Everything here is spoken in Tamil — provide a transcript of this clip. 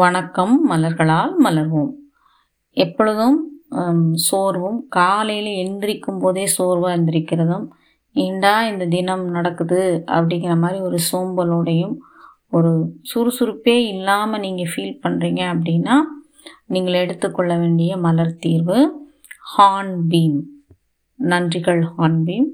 வணக்கம் மலர்களால் மலர்வோம். எப்பொழுதும் சோர்வும் காலையில் எந்திரிக்கும் போதே சோர்வாக எந்திரிக்கிறதும் ஏண்டா இந்த தினம் நடக்குது அப்படிங்கிற மாதிரி ஒரு சோம்பலோடையும் ஒரு சுறுசுறுப்பே இல்லாமல் நீங்கள் ஃபீல் பண்ணுறீங்க அப்படின்னா நீங்கள் எடுத்துக்கொள்ள வேண்டிய மலர் தீர்வு ஹார்ன்பீம். நன்றிகள் ஹார்ன்பீம்.